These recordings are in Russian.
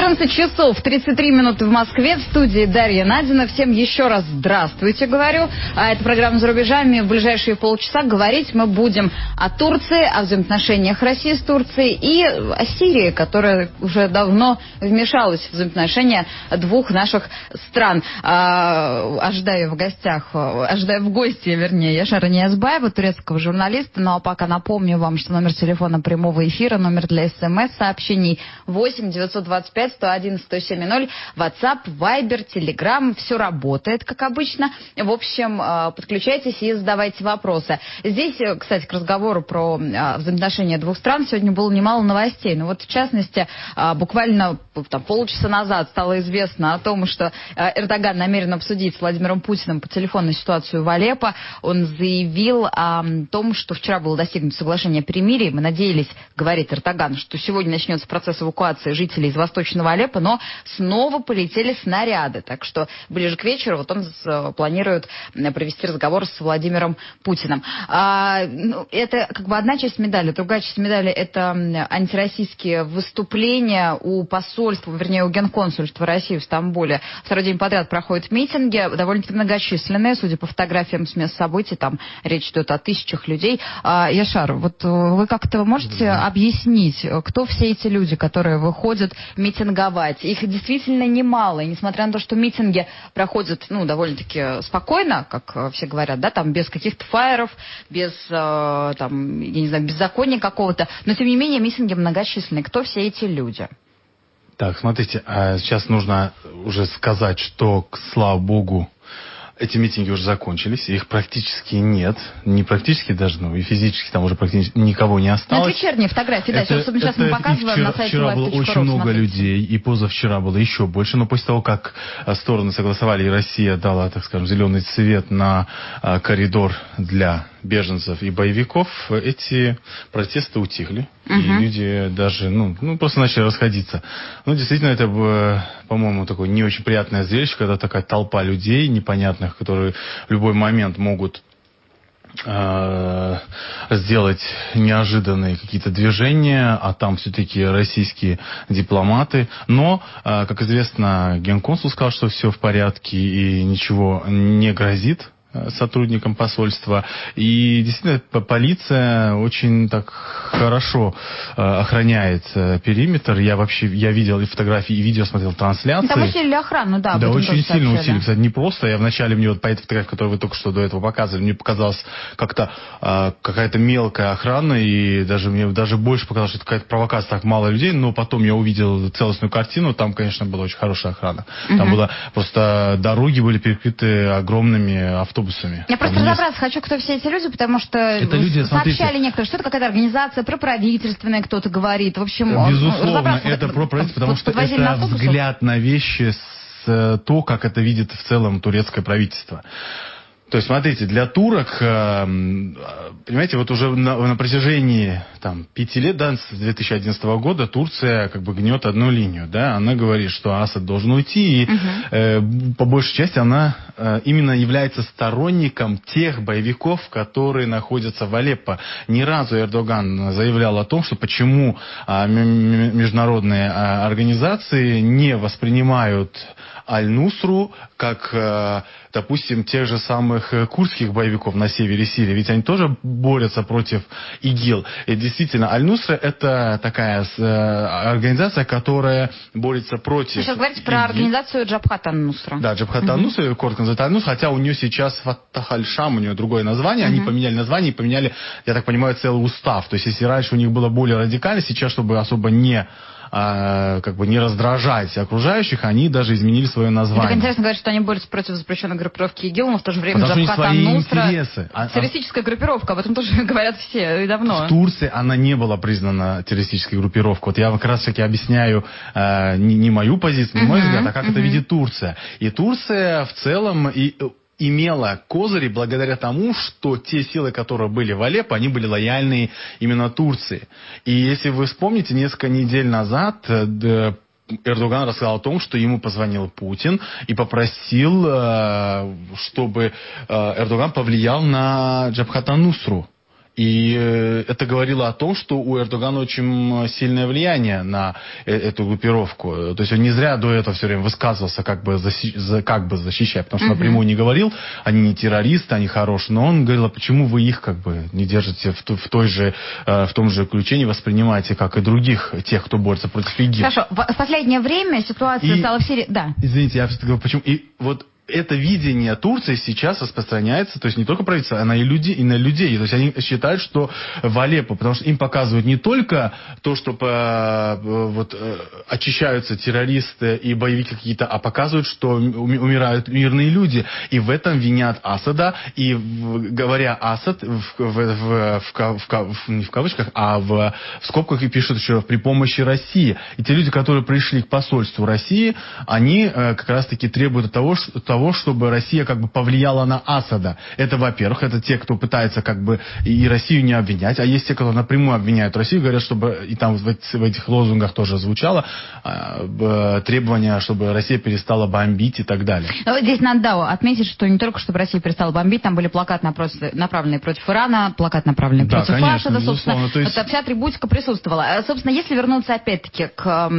14 часов 33 минуты в Москве. В студии Дарья Надина. Всем еще раз здравствуйте, говорю. А это программа «За рубежами». В ближайшие полчаса говорить мы будем о Турции, о взаимоотношениях России с Турцией и о Сирии, которая уже давно вмешалась в взаимоотношения двух наших стран. А, ожидаю в гостях, ожидаю в гости, вернее, Яшара Ниязбаева, турецкого журналиста. Ну а пока напомню вам, что номер телефона прямого эфира, номер для смс-сообщений 8 925 925 111 107 WhatsApp, Viber, Telegram, все работает, как обычно. В общем, э, подключайтесь и задавайте вопросы. Здесь, э, кстати, к разговору про э, взаимоотношения двух стран сегодня было немало новостей. Ну вот, в частности, буквально там, полчаса назад стало известно о том, что Эрдоган намерен обсудить с Владимиром Путиным по телефону ситуацию в Алеппо. Он заявил о том, что вчера было достигнуто соглашение о перемирии. Мы надеялись, говорит Эрдоган, что сегодня начнется процесс эвакуации жителей из Восточного Восточного Алеппо, но снова полетели снаряды. Так что ближе к вечеру вот он планирует провести разговор с Владимиром Путиным. А, ну, это как бы одна часть медали. Другая часть медали – это антироссийские выступления у посольства, вернее, у генконсульства России в Стамбуле. Второй день подряд проходят митинги, довольно-таки многочисленные, судя по фотографиям с мест событий, там речь идет о тысячах людей. А, Яшар, вот вы как-то можете объяснить, кто все эти люди, которые выходят, митинги митинговать. Их действительно немало. И несмотря на то, что митинги проходят ну, довольно-таки спокойно, как э, все говорят, да, там без каких-то фаеров, без, э, там, я не знаю, беззакония какого-то, но тем не менее митинги многочисленные. Кто все эти люди? Так, смотрите, а сейчас нужно уже сказать, что, слава богу, эти митинги уже закончились, их практически нет, не практически даже, ну и физически там уже практически никого не осталось. Это вечерние фотографии, да, это, сейчас это, мы показываем вчера, на сайте Вчера было очень много смотрите. людей, и позавчера было еще больше, но после того, как э, стороны согласовали, и Россия дала, так скажем, зеленый цвет на э, коридор для беженцев и боевиков, эти протесты утихли. Угу. И люди даже, ну, ну, просто начали расходиться. Ну, действительно, это, по-моему, такое не очень приятное зрелище, когда такая толпа людей непонятных, которые в любой момент могут э, сделать неожиданные какие-то движения, а там все-таки российские дипломаты. Но, э, как известно, генконсул сказал, что все в порядке и ничего не грозит Э, сотрудникам посольства. И действительно, полиция очень так хорошо э, охраняет э, периметр. Я вообще, я видел и фотографии, и видео смотрел трансляции. Там усилили охрану, да. Да, очень сильно усилили. Кстати, не просто. Я вначале мне вот по этой фотографии, которую вы только что до этого показывали, мне показалось как-то э, какая-то мелкая охрана, и даже мне даже больше показалось, что это какая-то провокация, так мало людей, но потом я увидел целостную картину, там, конечно, была очень хорошая охрана. Угу. Там было просто дороги были перекрыты огромными автобусами автобусами. Я просто разобраться есть... хочу, кто все эти люди, потому что это люди, сообщали смотрите, некоторые, что это какая-то организация проправительственная, кто-то говорит. В общем, безусловно, это проправительство, потому что это взгляд на вещи с э, то, как это видит в целом турецкое правительство. То есть, смотрите, для турок, э, понимаете, вот уже на, на протяжении там, пяти лет, да, с 2011 года Турция как бы гнет одну линию, да, она говорит, что Асад должен уйти, и угу. э, по большей части она э, именно является сторонником тех боевиков, которые находятся в Алеппо. Ни разу Эрдоган заявлял о том, что почему э, международные э, организации не воспринимают Аль-Нусру как, э, допустим, тех же самых э, курдских боевиков на севере Сирии, ведь они тоже борются против ИГИЛ. И действительно, Аль-Нусра это такая э, организация, которая борется против... Вы сейчас говорите про организацию Джабхат Аль-Нусра. Да, Джабхат угу. Аль-Нусра, коротко называется Аль-Нусра, хотя у нее сейчас Фаттах Аль-Шам, у нее другое название, угу. они поменяли название и поменяли, я так понимаю, целый устав. То есть, если раньше у них было более радикально, сейчас, чтобы особо не а, как бы не раздражать окружающих, они даже изменили свое название. так интересно говорить, что они борются против запрещенной группировки ИГИЛ, но в то же время Потому Джабхат свои интересы. А, а террористическая группировка, об этом тоже говорят все и давно. В Турции она не была признана террористической группировкой. Вот я как раз таки объясняю э, не, не мою позицию, не мой взгляд, а как это видит Турция. И Турция в целом и имела козыри благодаря тому, что те силы, которые были в Алеппо, они были лояльны именно Турции. И если вы вспомните, несколько недель назад э, Эрдоган рассказал о том, что ему позвонил Путин и попросил, э, чтобы э, Эрдоган повлиял на Джабхата Нусру. И э, это говорило о том, что у Эрдогана очень сильное влияние на э, эту группировку. То есть он не зря до этого все время высказывался, как бы, защи, как бы защищая, потому что угу. напрямую не говорил, они не террористы, они хорошие, но он говорил, а почему вы их как бы не держите в, в, той же, э, в том же ключе, не воспринимаете, как и других, тех, кто борется против ИГИЛ. Хорошо, в последнее время ситуация и, стала в Сирии... Да. Извините, я все-таки говорю, почему... И вот это видение Турции сейчас распространяется, то есть не только правительство, она и, люди, и на людей. То есть они считают, что в Алеппо, потому что им показывают не только то, что по, вот, э, очищаются террористы и боевики какие-то, а показывают, что умирают мирные люди. И в этом винят Асада. И говоря Асад, в, в, в, в, в, не в кавычках, а в, в скобках и пишут еще при помощи России. И те люди, которые пришли к посольству России, они э, как раз-таки требуют того, что чтобы Россия как бы повлияла на Асада. Это, во-первых, это те, кто пытается как бы и Россию не обвинять, а есть те, кто напрямую обвиняют Россию, говорят, чтобы, и там в, этих лозунгах тоже звучало, э, требование, чтобы Россия перестала бомбить и так далее. Но здесь надо да, отметить, что не только чтобы Россия перестала бомбить, там были плакаты направленные против Ирана, плакат направленный да, против конечно, Асада, собственно, то есть... вся атрибутика присутствовала. Э, собственно, если вернуться опять-таки к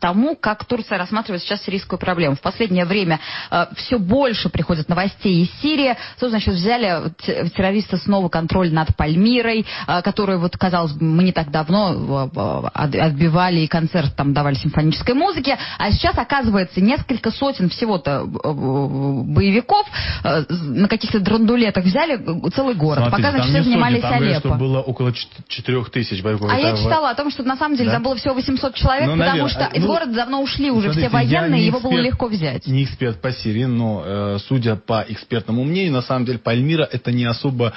тому, как Турция рассматривает сейчас сирийскую проблему. В последнее время э, все больше приходит новостей из Сирии. Собственно, сейчас взяли террористы снова контроль над Пальмирой, э, которую, вот, казалось бы, мы не так давно э, отбивали и концерт там давали симфонической музыки. А сейчас, оказывается, несколько сотен всего-то э, боевиков на каких-то драндулетах взяли целый город. Смотрите, Пока, значит, все занимались там Алеппо. что было около 4 тысяч боевиков. А я читала о том, что на самом деле да? там было всего 800 человек, ну, потому что ну, из города давно ушли уже смотрите, все военные, его было легко взять. Не эксперт по Сирии, но э, судя по экспертному мнению, на самом деле Пальмира это не особо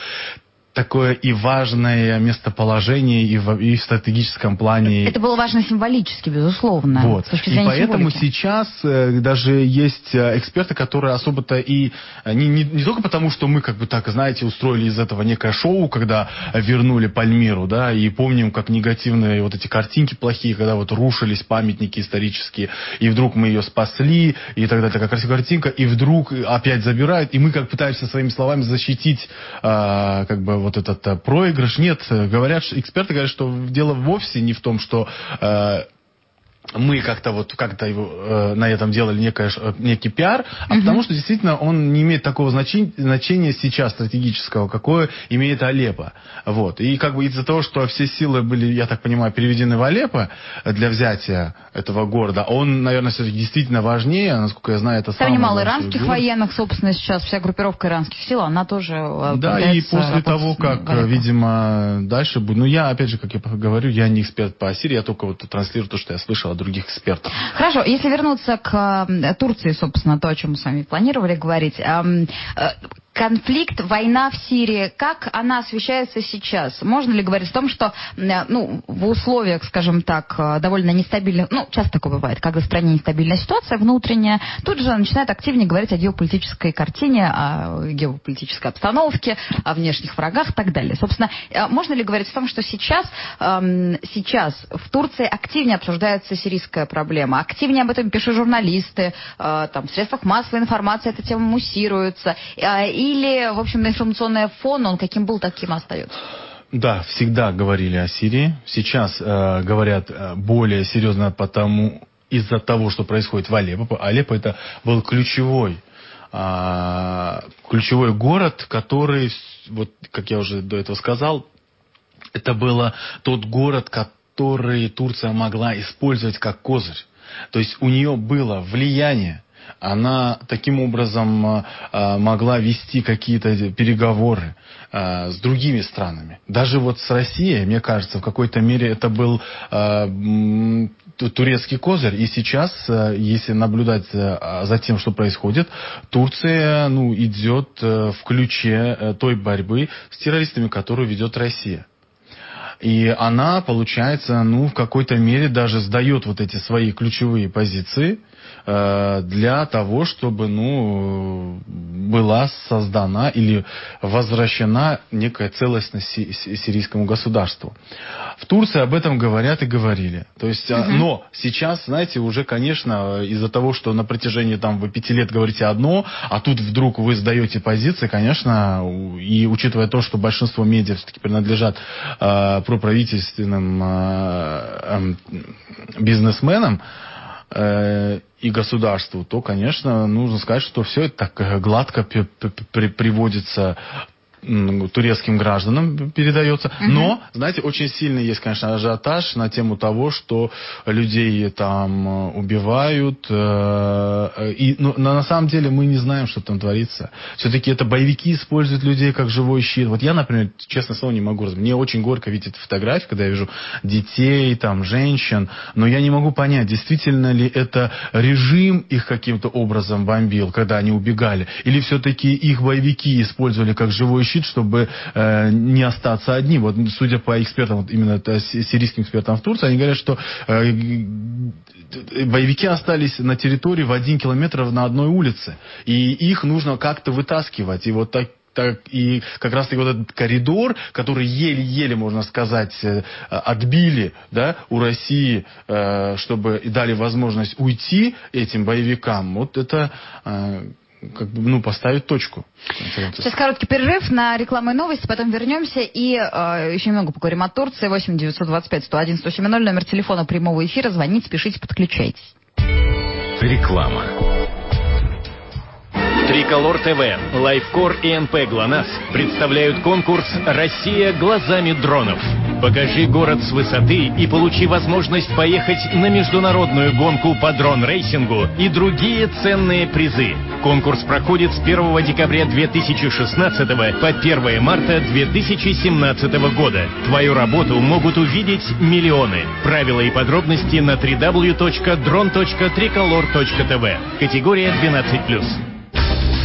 такое и важное местоположение и в, и в стратегическом плане. Это было важно символически, безусловно. Вот. и поэтому символики. сейчас э, даже есть э, эксперты, которые особо-то и э, не, не, не только потому, что мы как бы так, знаете, устроили из этого некое шоу, когда вернули Пальмиру, да, и помним, как негативные вот эти картинки плохие, когда вот рушились памятники исторические, и вдруг мы ее спасли, и тогда такая красивая картинка, и вдруг опять забирают, и мы как пытаемся своими словами защитить э, как бы вот этот э, проигрыш. Нет, говорят, эксперты говорят, что дело вовсе не в том, что э, мы как-то вот как-то его э, на этом делали некое, э, некий пиар, а угу. потому что действительно он не имеет такого значения, значения сейчас стратегического, какое имеет Алеппо. Вот. И как бы из-за того, что все силы были, я так понимаю, переведены в Алеппо для взятия этого города, он, наверное, все-таки действительно важнее, насколько я знаю, это Там немало иранских город. военных, собственно, сейчас вся группировка иранских сил, она тоже э, Да, и после того, как, видимо, дальше будет... Ну, я, опять же, как я говорю, я не эксперт по Сирии, я только вот транслирую то, что я слышал других экспертов. Хорошо, если вернуться к Турции, собственно, то, о чем мы с вами планировали говорить. Э, конфликт, война в Сирии, как она освещается сейчас? Можно ли говорить о том, что ну, в условиях, скажем так, э, довольно нестабильных, ну, часто такое бывает, когда в стране нестабильная ситуация внутренняя, тут же начинают активнее говорить о геополитической картине, о геополитической обстановке, о внешних врагах и так далее. Собственно, э, можно ли говорить о том, что сейчас, эм, сейчас в Турции активнее обсуждается сирийская проблема, активнее об этом пишут журналисты, э, там, в средствах массовой информации эта тема муссируется, и или, в общем, информационный фон, он каким был, таким остается? Да, всегда говорили о Сирии. Сейчас э, говорят э, более серьезно потому, из-за того, что происходит в Алеппо. Алеппо это был ключевой э, ключевой город, который, вот как я уже до этого сказал, это был тот город, который Турция могла использовать как козырь. То есть у нее было влияние она таким образом а, а, могла вести какие-то переговоры а, с другими странами. Даже вот с Россией, мне кажется, в какой-то мере это был турецкий козырь. И сейчас, если наблюдать за тем, что происходит, Турция ну, идет в ключе той борьбы с террористами, которую ведет Россия. И она, получается, ну, в какой-то мере даже сдает вот эти свои ключевые позиции – э, для того, чтобы ну, была создана или возвращена некая целостность сирийскому государству. В Турции об этом говорят и говорили. То есть, угу. Но сейчас, знаете, уже, конечно, из-за того, что на протяжении там, вы пяти лет говорите одно, а тут вдруг вы сдаете позиции, конечно, и учитывая то, что большинство медиа все-таки принадлежат э, проправительственным э, э, бизнесменам, э, и государству, то, конечно, нужно сказать, что все это так гладко приводится турецким гражданам передается. Угу. Но, знаете, очень сильный есть, конечно, ажиотаж на тему того, что людей там э, убивают. Э, и ну, на самом деле мы не знаем, что там творится. Все-таки это боевики используют людей как живой щит. Вот я, например, честно слово, не могу. Мне очень горько видеть фотографии, когда я вижу детей, там, женщин. Но я не могу понять, действительно ли это режим их каким-то образом бомбил, когда они убегали. Или все-таки их боевики использовали как живой щит, чтобы э, не остаться одним. Вот, судя по экспертам, вот именно сирийским экспертам в Турции, они говорят, что э, боевики остались на территории в один километр на одной улице. И их нужно как-то вытаскивать. И вот так так, и как раз таки вот этот коридор, который еле-еле, можно сказать, э, отбили да, у России, э, чтобы дали возможность уйти этим боевикам, вот это э, как бы, ну, поставить точку. Сейчас короткий перерыв на рекламу и новости, потом вернемся и э, еще немного поговорим о Турции. 8 925 101 170 номер телефона прямого эфира. Звоните, пишите, подключайтесь. Реклама. Триколор ТВ, Лайфкор и НП ГЛОНАСС представляют конкурс «Россия глазами дронов». Покажи город с высоты и получи возможность поехать на международную гонку по дрон-рейсингу и другие ценные призы. Конкурс проходит с 1 декабря 2016 по 1 марта 2017 года. Твою работу могут увидеть миллионы. Правила и подробности на www.drone.tricolor.tv. Категория 12+.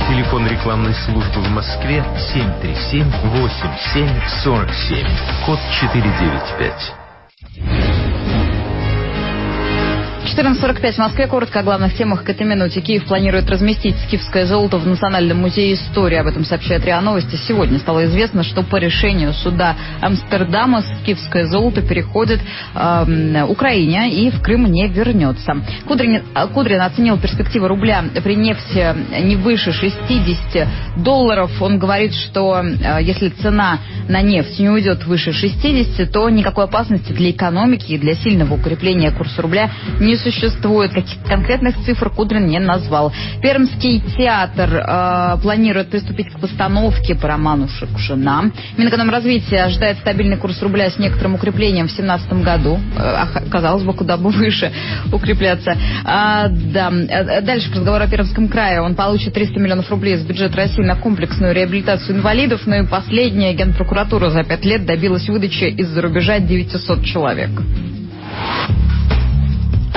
Телефон рекламной службы в Москве 737 87 47. Код 495. 14.45 в Москве. Коротко о главных темах к этой минуте. Киев планирует разместить скифское золото в Национальном музее истории. Об этом сообщает РИА Новости. Сегодня стало известно, что по решению суда Амстердама скифское золото переходит э, Украине и в Крым не вернется. Кудрин, Кудрин оценил перспективы рубля при нефти не выше 60 долларов. Он говорит, что э, если цена на нефть не уйдет выше 60, то никакой опасности для экономики и для сильного укрепления курса рубля не существует. Каких конкретных цифр Кудрин не назвал. Пермский театр э, планирует приступить к постановке по роману Шукшина. Минэкономразвитие ожидает стабильный курс рубля с некоторым укреплением в 2017 году. Э, казалось бы, куда бы выше укрепляться. А, да. Э, дальше к разговору о Пермском крае. Он получит 300 миллионов рублей из бюджета России на комплексную реабилитацию инвалидов. Ну и последняя Генпрокуратура за пять лет добилась выдачи из-за рубежа 900 человек.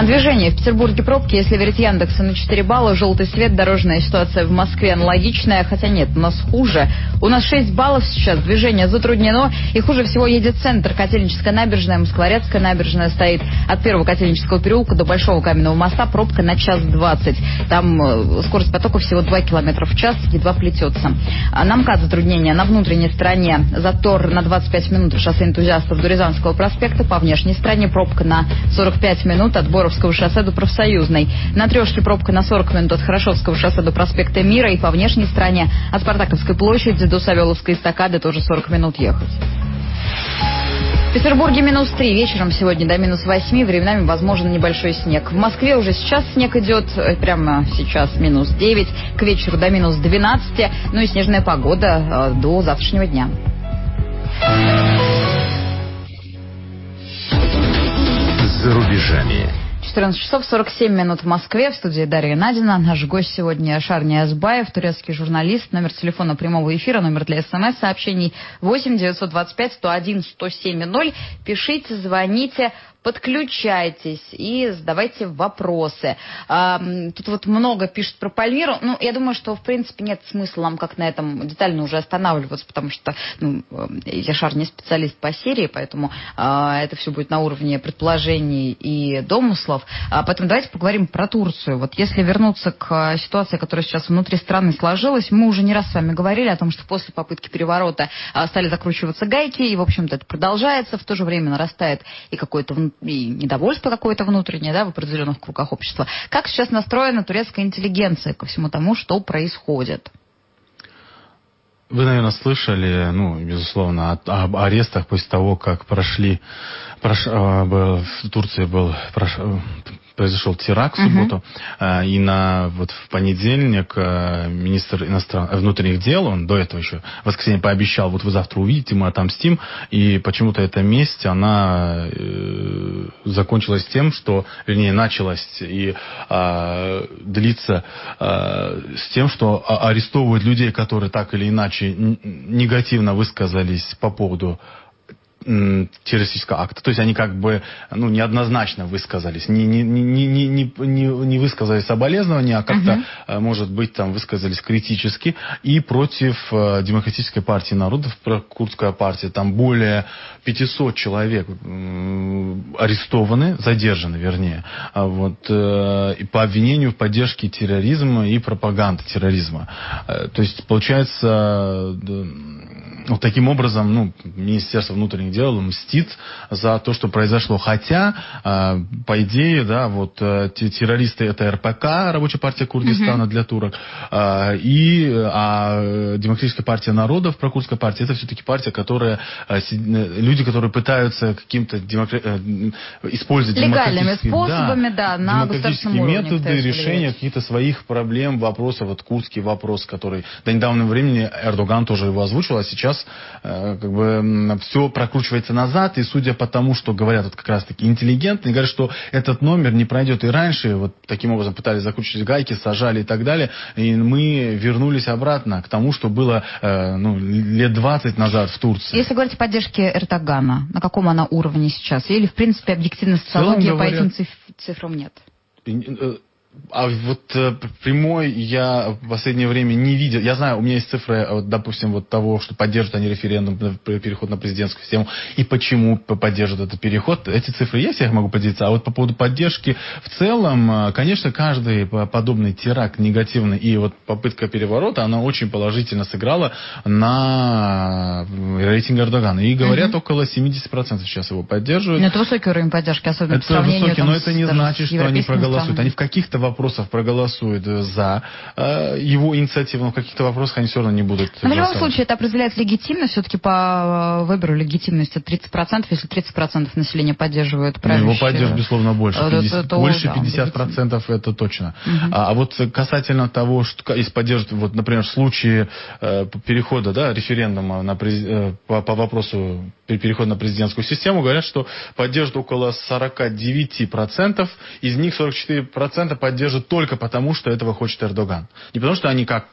Движение. В Петербурге пробки, если верить Яндексу, на 4 балла. Желтый свет, дорожная ситуация в Москве аналогичная, хотя нет, у нас хуже. У нас 6 баллов сейчас, движение затруднено, и хуже всего едет центр. Котельническая набережная, Москворецкая набережная стоит от первого Котельнического переулка до Большого Каменного моста, пробка на час 20. Там э, скорость потока всего 2 км в час, едва плетется. А на МКАД затруднение на внутренней стороне, затор на 25 минут в шоссе энтузиастов до Рязанского проспекта, по внешней стороне пробка на 45 минут от Борова Суворовского шоссе до Профсоюзной. На Трешке пробка на 40 минут от Хорошевского шоссе до проспекта Мира и по внешней стороне от Спартаковской площади до Савеловской эстакады тоже 40 минут ехать. В Петербурге минус 3, вечером сегодня до минус 8, временами возможен небольшой снег. В Москве уже сейчас снег идет, э, прямо сейчас минус 9, к вечеру до минус 12, ну и снежная погода э, до завтрашнего дня. За рубежами. 14 часов 47 минут в Москве. В студии Дарья Надина. Наш гость сегодня Шарни Азбаев, турецкий журналист. Номер телефона прямого эфира, номер для смс-сообщений 8 925 101 1070. Пишите, звоните подключайтесь и задавайте вопросы. Тут вот много пишут про Пальмиру. Ну, я думаю, что, в принципе, нет смысла нам как на этом детально уже останавливаться, потому что ну, Яшар не специалист по серии, поэтому это все будет на уровне предположений и домыслов. Поэтому давайте поговорим про Турцию. Вот если вернуться к ситуации, которая сейчас внутри страны сложилась, мы уже не раз с вами говорили о том, что после попытки переворота стали закручиваться гайки, и, в общем-то, это продолжается. В то же время нарастает и какое-то и недовольство какое-то внутреннее да, в определенных кругах общества. Как сейчас настроена турецкая интеллигенция ко всему тому, что происходит? Вы, наверное, слышали, ну, безусловно, об арестах после того, как прошли, прош, а, в Турции был прош, произошел теракт в субботу, uh-huh. и на вот в понедельник э, министр иностран... внутренних дел, он до этого еще в воскресенье пообещал, вот вы завтра увидите, мы отомстим, и почему-то эта месть, она э, закончилась тем, что, вернее, началась и э, длится э, с тем, что арестовывают людей, которые так или иначе негативно высказались по поводу террористического акта. То есть они как бы ну, неоднозначно высказались, не, не, не, не, не, не высказали соболезнования, а как-то, uh-huh. может быть, там высказались критически и против э, Демократической партии народов, Курдская партия. Там более 500 человек арестованы, задержаны, вернее, а вот, э, по обвинению в поддержке терроризма и пропаганды терроризма. Э, то есть, получается, вот таким образом, ну, Министерство внутренних дел мстит за то, что произошло. Хотя, э, по идее, да, вот э, террористы это РПК, Рабочая партия Курдистана uh-huh. для турок, э, и а Демократическая партия народов, прокурдская партия, это все-таки партия, которая, э, люди, которые пытаются каким-то демокра... э, использовать легальными способами, да, да на демократические методы решения каких-то своих проблем, вопросов. Вот курдский вопрос, который до недавнего времени Эрдоган тоже его озвучил, а сейчас сейчас э, как бы все прокручивается назад, и судя по тому, что говорят вот как раз-таки интеллигентные, говорят, что этот номер не пройдет и раньше, вот таким образом пытались закручивать гайки, сажали и так далее, и мы вернулись обратно к тому, что было э, ну, лет 20 назад в Турции. Если говорить о поддержке Эрдогана, на каком она уровне сейчас? Или, в принципе, объективной социологии по этим цифрам нет? Э, а вот э, прямой я в последнее время не видел. Я знаю, у меня есть цифры, вот, допустим, вот того, что поддерживают они референдум, переход на президентскую систему, и почему поддерживают этот переход. Эти цифры есть, я их могу поделиться. А вот по поводу поддержки в целом, э, конечно, каждый подобный теракт негативный и вот попытка переворота, она очень положительно сыграла на рейтинг Эрдогана. И говорят, угу. около 70% сейчас его поддерживают. Но это высокий уровень поддержки, особенно это по высокий, но это не значит, что они проголосуют. Они в каких-то вопросов проголосуют за э, его инициативу, но в каких-то вопросах они все равно не будут Но в любом случае это определяет легитимность. Все-таки по э, выбору легитимности 30%, если 30% населения поддерживают правящие... Ну, его поддерживают, безусловно, больше. 50, это, это, больше да, 50% это точно. Угу. А, а вот касательно того, что если поддерживают, вот, например, в случае э, перехода, да, референдума на, э, по, по вопросу перехода на президентскую систему, говорят, что поддерживают около 49%, из них 44% поддерживают поддержат только потому, что этого хочет Эрдоган. Не потому, что они как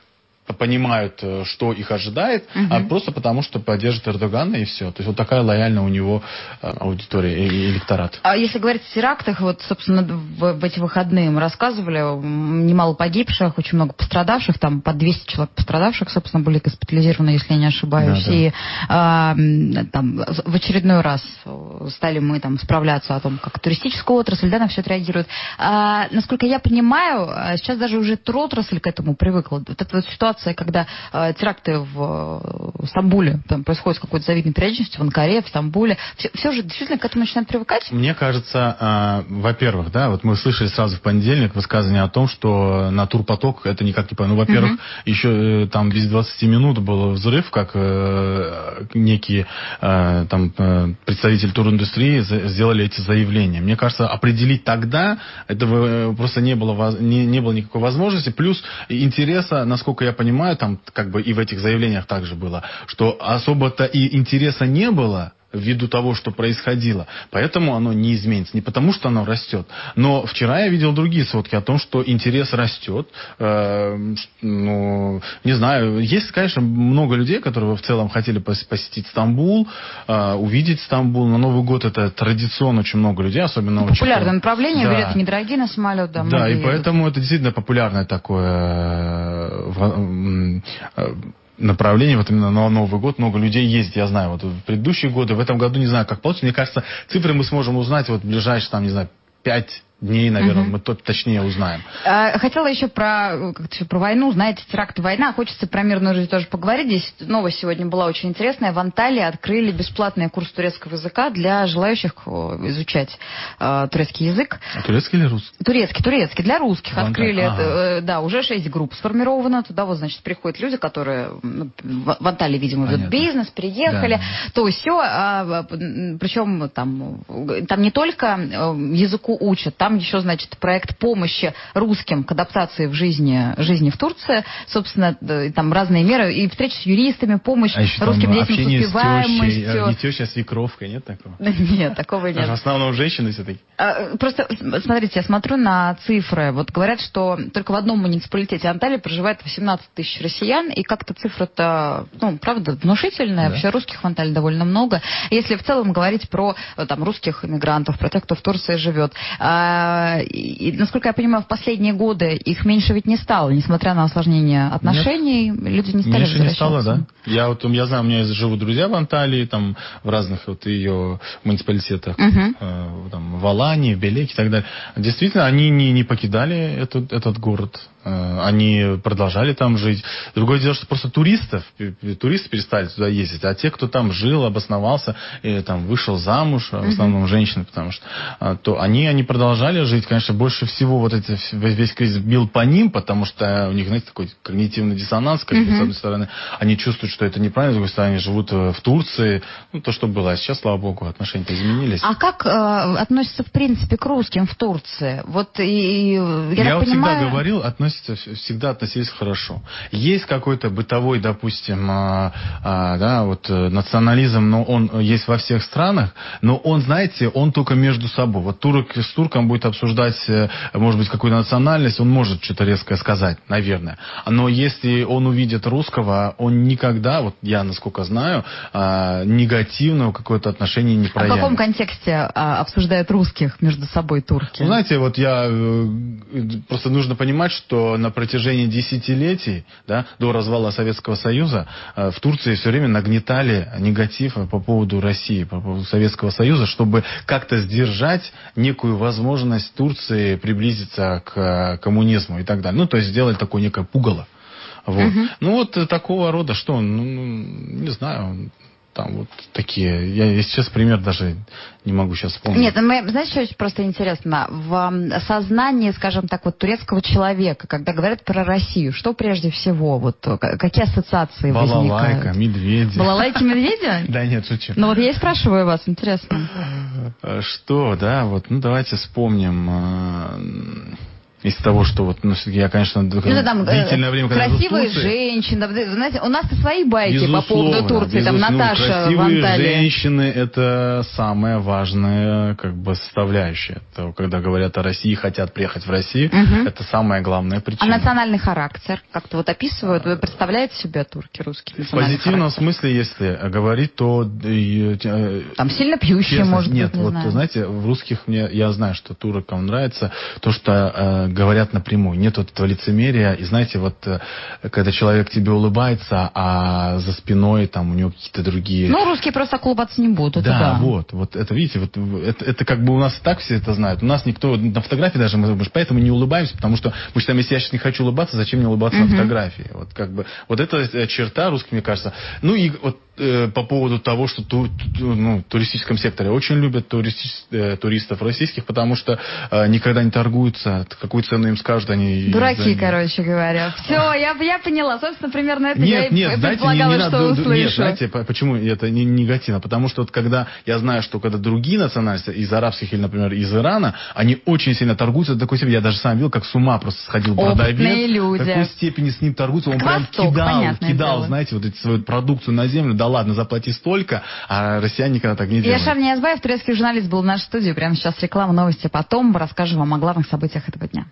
понимают, э, что их ожидает, угу. а просто потому, что поддержит Эрдогана и все. То есть вот такая лояльная у него э, аудитория и электорат. А если говорить о терактах, вот, собственно, в, в эти выходные мы рассказывали, немало погибших, очень много пострадавших, там по 200 человек пострадавших, собственно, были госпитализированы, если я не ошибаюсь. Да, да. И а, там, в очередной раз стали мы там справляться о том, как туристическая отрасль да, на все это реагирует. А, насколько я понимаю, а, сейчас даже уже туротрасль к этому привыкла. Вот эта вот ситуация ситуация, когда э, теракты в э, Стамбуле там происходят с какой-то завидной периодичностью, в Анкаре, в Стамбуле, все, все же действительно к этому начинают привыкать? Мне кажется, э, во-первых, да, вот мы слышали сразу в понедельник высказывание о том, что на турпоток это никак не... Ну, во-первых, угу. еще э, там без 20 минут был взрыв, как э, некие э, там э, представители туриндустрии сделали эти заявления. Мне кажется, определить тогда этого э, просто не было, не, не было никакой возможности. Плюс интереса, насколько я понимаю, там как бы и в этих заявлениях также было, что особо-то и интереса не было ввиду того, что происходило. Поэтому оно не изменится. Не потому, что оно растет. Но вчера я видел другие сводки о том, что интерес растет. Э, ну, не знаю, есть, конечно, много людей, которые в целом хотели посетить Стамбул, э, увидеть Стамбул. На Новый год это традиционно очень много людей, особенно Популярное очень... направление, да. билеты недорогие на самолет. Да, да и едут. поэтому это действительно популярное такое э, э, направлении, вот именно на Новый год. Много людей ездит, я знаю, вот в предыдущие годы, в этом году не знаю, как получится, мне кажется, цифры мы сможем узнать вот в ближайшие, там, не знаю, пять дней, наверное, угу. мы то, точнее узнаем. А, хотела еще про, как про войну, знаете, теракт война. Хочется про мирную жизнь тоже поговорить. Здесь новость сегодня была очень интересная. В Анталии открыли бесплатный курс турецкого языка для желающих изучать э, турецкий язык. А турецкий или русский? Турецкий, турецкий. Для русских в открыли. Ага. Это, да, уже шесть групп сформировано. Туда вот, значит, приходят люди, которые ну, в Анталии, видимо, ведут бизнес, приехали. Да. То все. А, причем там, там не только э, языку учат, там там еще, значит, проект помощи русским к адаптации в жизни, жизни в Турции. Собственно, там разные меры. И встречи с юристами, помощь а русским детям с успеваемостью. С тещей, не теща, а свекровкой, нет такого? Нет, такого нет. В основном женщины все-таки. А, просто, смотрите, я смотрю на цифры. Вот говорят, что только в одном муниципалитете Анталии проживает 18 тысяч россиян, и как-то цифра-то, ну, правда, внушительная. Вообще русских в Анталии довольно много. Если в целом говорить про там, русских иммигрантов, про тех, кто в Турции живет, а, и, насколько я понимаю, в последние годы их меньше ведь не стало, несмотря на осложнение отношений, Нет. люди не стали Меньше не стало, да. Я вот, я знаю, у меня живут друзья в Анталии, там, в разных вот ее муниципалитетах, угу. э, там, в Алании, в Белеке и так далее. Действительно, они не, не покидали этот, этот город. Э, они продолжали там жить. Другое дело, что просто туристов, туристы перестали туда ездить, а те, кто там жил, обосновался, и там вышел замуж, в основном женщины, потому что, а, то они, они продолжали жить. Конечно, больше всего вот эти, весь кризис бил по ним, потому что у них, знаете, такой когнитивный диссонанс, как с одной стороны, они чувствуют, что это неправильно, с другой стороны, они живут э, в Турции, ну, то, что было. А сейчас, слава богу, отношения-то изменились. А как э, относятся, в принципе, к русским в Турции? Вот и, я, я вот понимаю... всегда говорил, относятся относятся, всегда относились хорошо. Есть какой-то бытовой, допустим, а, а, да, вот э, национализм, но он есть во всех странах, но он, знаете, он только между собой. Вот турок с турком будет обсуждать, э, может быть, какую-то национальность, он может что-то резкое сказать, наверное. Но если он увидит русского, он никогда, вот я, насколько знаю, а, негативного какое-то отношение не проявит. А в каком контексте а, обсуждают русских между собой турки? Ну, знаете, вот я э, просто нужно понимать, что на протяжении десятилетий, да, до развала Советского Союза, э, в Турции все время нагнетали негатив по поводу России, по поводу Советского Союза, чтобы как-то сдержать некую возможность Турции приблизиться к э, коммунизму и так далее. Ну, то есть сделать такое некое пугало. Вот. Угу. Ну вот такого рода, что, ну, не знаю, там вот такие. Я сейчас пример даже не могу сейчас вспомнить. Нет, ну, мы, знаете, что очень просто интересно? В сознании, скажем так, вот турецкого человека, когда говорят про Россию, что прежде всего, вот какие ассоциации Балалайка, возникают? Балалайка, медведи. Балалайки, медведи? Да нет, шучу. Ну вот я и спрашиваю вас, интересно. Что, да, вот, ну давайте вспомним а, из того, что вот, ну, я, конечно, ну, там, э, длительное время, когда Красивые Турции, женщины, знаете, у нас-то свои байки по поводу Турции, там Наташа Красивые женщины – это самая важная, как бы, составляющая. Это, когда говорят о России, хотят приехать в Россию, угу. это самая главная причина. А национальный характер? Как-то вот описывают, вы представляете себе турки, русские? В позитивном характер? смысле, если говорить, то... Э, там сильно пьющие, честно, может нет, быть, не вот, знаю. знаете, в русских мне, я знаю, что туркам нравится то, что э, говорят напрямую. Нет вот этого лицемерия. И знаете, вот э, когда человек тебе улыбается, а за спиной там у него какие-то другие... Ну, русские просто улыбаться не будут. Да, да, вот. Вот это, видите, вот это, это как бы у нас так все это знают. У нас никто на фотографии даже, мы, мы поэтому не улыбаемся, потому что мы считаем, если я сейчас не хочу улыбаться, зачем мне улыбаться угу. на фотографии? Вот как бы, вот эта э, черта русских, мне кажется. Ну и вот э, по поводу того, что ту, ту, ну, в туристическом секторе очень любят туристи, э, туристов российских, потому что э, никогда не торгуются, какую какую цену им скажут, они... Дураки, короче говоря. Все, я, я поняла. Собственно, примерно это нет, я нет, знаете, не, не что надо, услышу. Нет, знаете, почему это не негативно? Потому что вот когда я знаю, что когда другие национальности, из арабских или, например, из Ирана, они очень сильно торгуются до такой степени, я даже сам видел, как с ума просто сходил продавец. люди. В какой степени с ним торгуются, он прям кидал, кидал, дело. знаете, вот эти свою продукцию на землю, да ладно, заплати столько, а россияне никогда так не делают. Я Шарни Язбаев, турецкий журналист, был в нашей студии, прямо сейчас реклама, новости, потом расскажем вам о главных событиях этого дня.